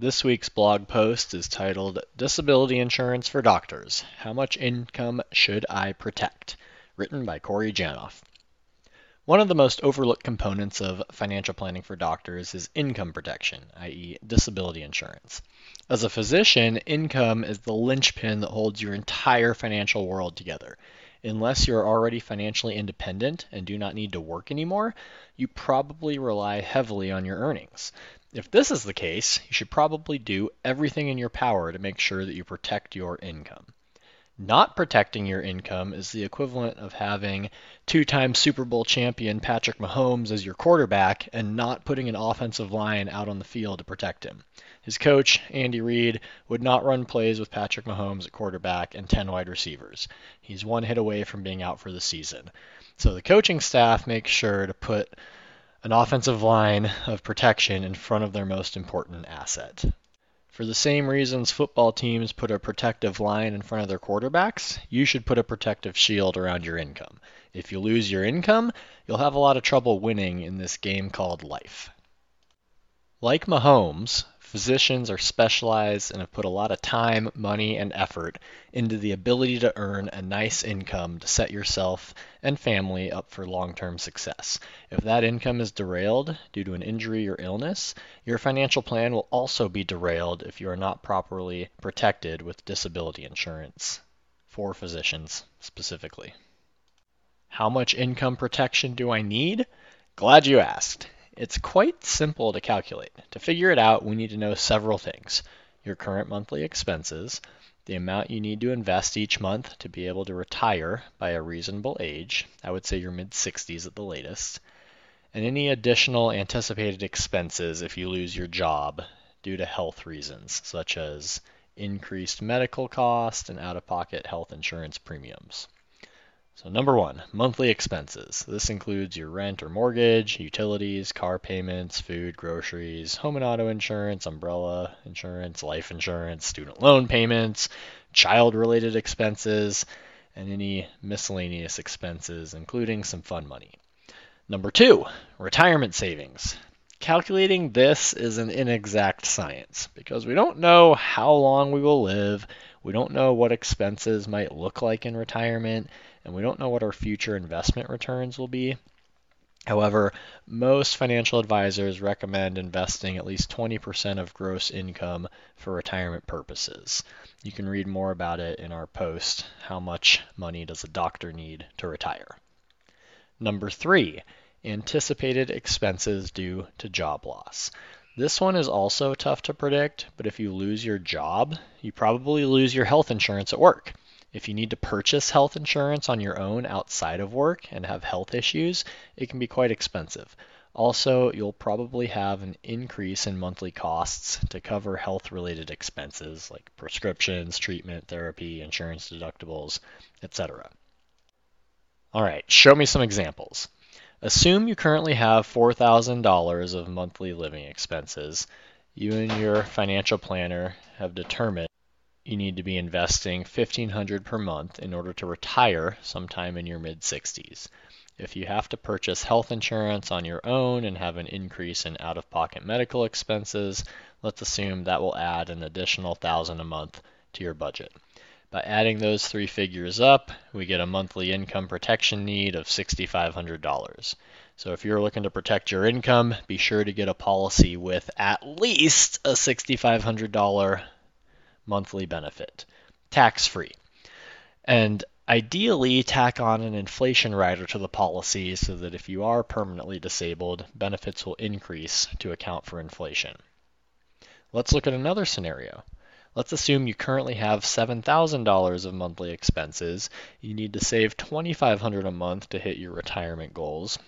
This week's blog post is titled Disability Insurance for Doctors How Much Income Should I Protect? written by Corey Janoff. One of the most overlooked components of financial planning for doctors is income protection, i.e., disability insurance. As a physician, income is the linchpin that holds your entire financial world together. Unless you're already financially independent and do not need to work anymore, you probably rely heavily on your earnings. If this is the case, you should probably do everything in your power to make sure that you protect your income. Not protecting your income is the equivalent of having two time Super Bowl champion Patrick Mahomes as your quarterback and not putting an offensive line out on the field to protect him. His coach, Andy Reid, would not run plays with Patrick Mahomes at quarterback and 10 wide receivers. He's one hit away from being out for the season. So the coaching staff makes sure to put an offensive line of protection in front of their most important asset. For the same reasons football teams put a protective line in front of their quarterbacks, you should put a protective shield around your income. If you lose your income, you'll have a lot of trouble winning in this game called life. Like Mahomes, Physicians are specialized and have put a lot of time, money, and effort into the ability to earn a nice income to set yourself and family up for long term success. If that income is derailed due to an injury or illness, your financial plan will also be derailed if you are not properly protected with disability insurance for physicians specifically. How much income protection do I need? Glad you asked. It's quite simple to calculate. To figure it out, we need to know several things. Your current monthly expenses, the amount you need to invest each month to be able to retire by a reasonable age, I would say your mid 60s at the latest, and any additional anticipated expenses if you lose your job due to health reasons, such as increased medical costs and out of pocket health insurance premiums. So, number one, monthly expenses. This includes your rent or mortgage, utilities, car payments, food, groceries, home and auto insurance, umbrella insurance, life insurance, student loan payments, child related expenses, and any miscellaneous expenses, including some fun money. Number two, retirement savings. Calculating this is an inexact science because we don't know how long we will live, we don't know what expenses might look like in retirement, and we don't know what our future investment returns will be. However, most financial advisors recommend investing at least 20% of gross income for retirement purposes. You can read more about it in our post, How Much Money Does a Doctor Need to Retire? Number three, anticipated expenses due to job loss. This one is also tough to predict, but if you lose your job, you probably lose your health insurance at work. If you need to purchase health insurance on your own outside of work and have health issues, it can be quite expensive. Also, you'll probably have an increase in monthly costs to cover health related expenses like prescriptions, treatment, therapy, insurance deductibles, etc. All right, show me some examples. Assume you currently have $4,000 of monthly living expenses. You and your financial planner have determined you need to be investing $1,500 per month in order to retire sometime in your mid 60s. If you have to purchase health insurance on your own and have an increase in out-of-pocket medical expenses, let's assume that will add an additional $1,000 a month to your budget. By adding those three figures up, we get a monthly income protection need of $6,500. So if you're looking to protect your income, be sure to get a policy with at least a $6,500 monthly benefit, tax free. And ideally, tack on an inflation rider to the policy so that if you are permanently disabled, benefits will increase to account for inflation. Let's look at another scenario. Let's assume you currently have $7,000 of monthly expenses. You need to save $2,500 a month to hit your retirement goals.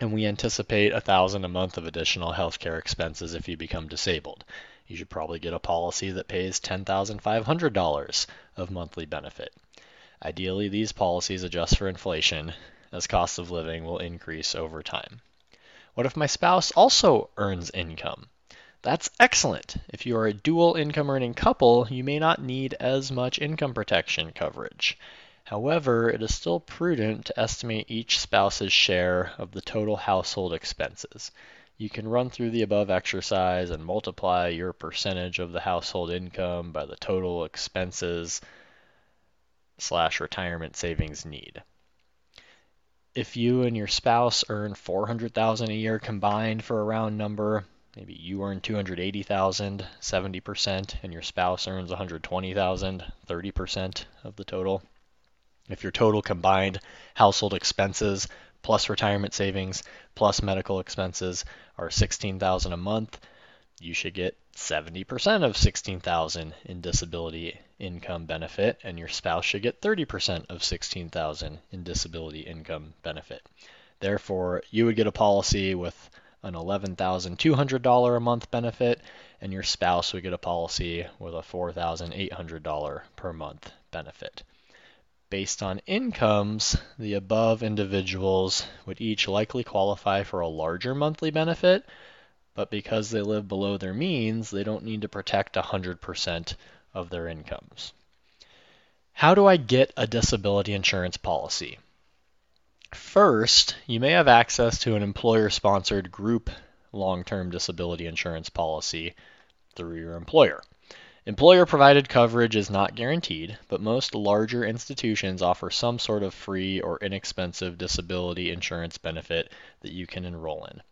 And we anticipate $1,000 a month of additional healthcare expenses if you become disabled you should probably get a policy that pays $10,500 of monthly benefit. Ideally, these policies adjust for inflation as cost of living will increase over time. What if my spouse also earns income? That's excellent. If you are a dual income earning couple, you may not need as much income protection coverage. However, it is still prudent to estimate each spouse's share of the total household expenses. You can run through the above exercise and multiply your percentage of the household income by the total expenses slash retirement savings need. If you and your spouse earn 400,000 a year combined for a round number, maybe you earn 280,000, 70%, and your spouse earns 120,000, 30% of the total. If your total combined household expenses plus retirement savings plus medical expenses are 16,000 a month, you should get 70% of 16,000 in disability income benefit and your spouse should get 30% of 16,000 in disability income benefit. Therefore, you would get a policy with an $11,200 a month benefit and your spouse would get a policy with a $4,800 per month benefit. Based on incomes, the above individuals would each likely qualify for a larger monthly benefit, but because they live below their means, they don't need to protect 100% of their incomes. How do I get a disability insurance policy? First, you may have access to an employer sponsored group long term disability insurance policy through your employer. Employer provided coverage is not guaranteed, but most larger institutions offer some sort of free or inexpensive disability insurance benefit that you can enroll in.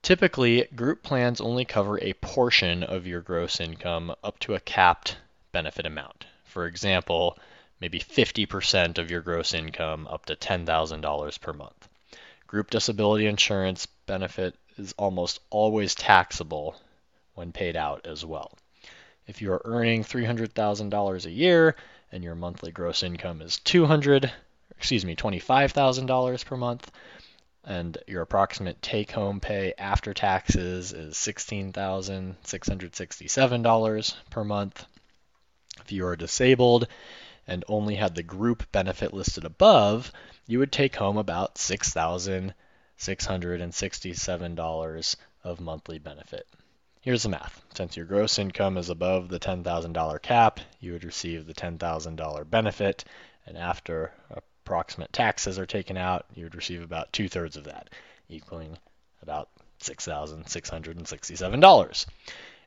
Typically, group plans only cover a portion of your gross income up to a capped benefit amount. For example, maybe 50% of your gross income up to $10,000 per month. Group disability insurance benefit is almost always taxable when paid out as well. If you are earning $300,000 a year and your monthly gross income is 200, excuse me, $25,000 per month, and your approximate take-home pay after taxes is $16,667 per month. If you are disabled and only had the group benefit listed above, you would take home about $6,667 of monthly benefit. Here's the math. Since your gross income is above the $10,000 cap, you would receive the $10,000 benefit, and after approximate taxes are taken out, you would receive about two thirds of that, equaling about $6,667.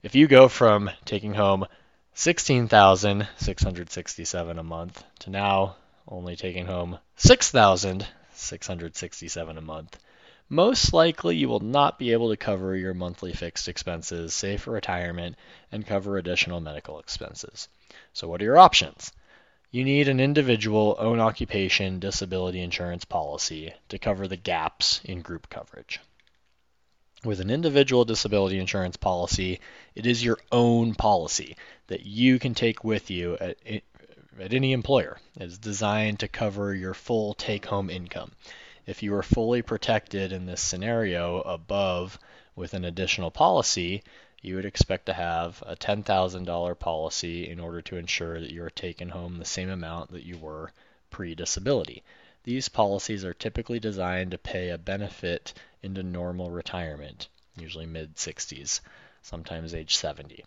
If you go from taking home 16,667 a month to now only taking home 6,667 a month, most likely you will not be able to cover your monthly fixed expenses, save for retirement, and cover additional medical expenses. So, what are your options? You need an individual own occupation disability insurance policy to cover the gaps in group coverage. With an individual disability insurance policy, it is your own policy that you can take with you at, at any employer. It's designed to cover your full take home income if you are fully protected in this scenario above with an additional policy, you would expect to have a $10,000 policy in order to ensure that you are taking home the same amount that you were pre disability. These policies are typically designed to pay a benefit into normal retirement, usually mid 60s, sometimes age 70,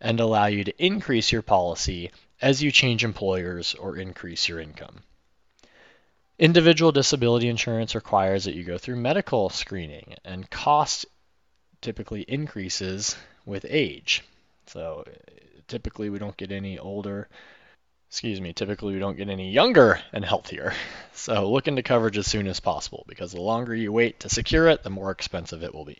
and allow you to increase your policy as you change employers or increase your income. Individual disability insurance requires that you go through medical screening, and cost typically increases with age. So typically we don't get any older, excuse me, typically we don't get any younger and healthier. So look into coverage as soon as possible because the longer you wait to secure it, the more expensive it will be.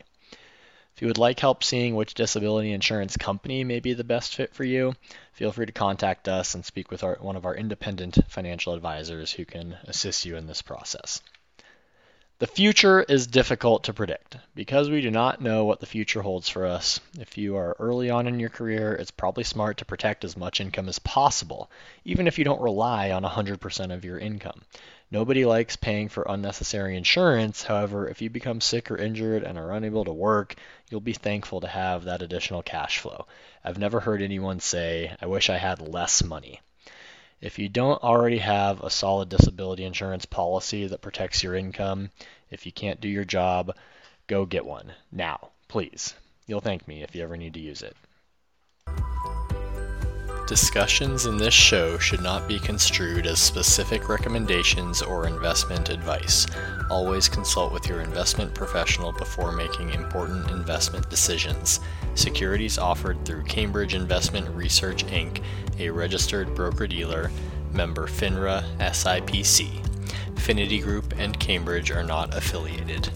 If you would like help seeing which disability insurance company may be the best fit for you, feel free to contact us and speak with our, one of our independent financial advisors who can assist you in this process. The future is difficult to predict because we do not know what the future holds for us. If you are early on in your career, it's probably smart to protect as much income as possible, even if you don't rely on 100% of your income. Nobody likes paying for unnecessary insurance. However, if you become sick or injured and are unable to work, you'll be thankful to have that additional cash flow. I've never heard anyone say, I wish I had less money. If you don't already have a solid disability insurance policy that protects your income, if you can't do your job, go get one now, please. You'll thank me if you ever need to use it. Discussions in this show should not be construed as specific recommendations or investment advice. Always consult with your investment professional before making important investment decisions. Securities offered through Cambridge Investment Research Inc., a registered broker dealer, member FINRA SIPC. Finity Group and Cambridge are not affiliated.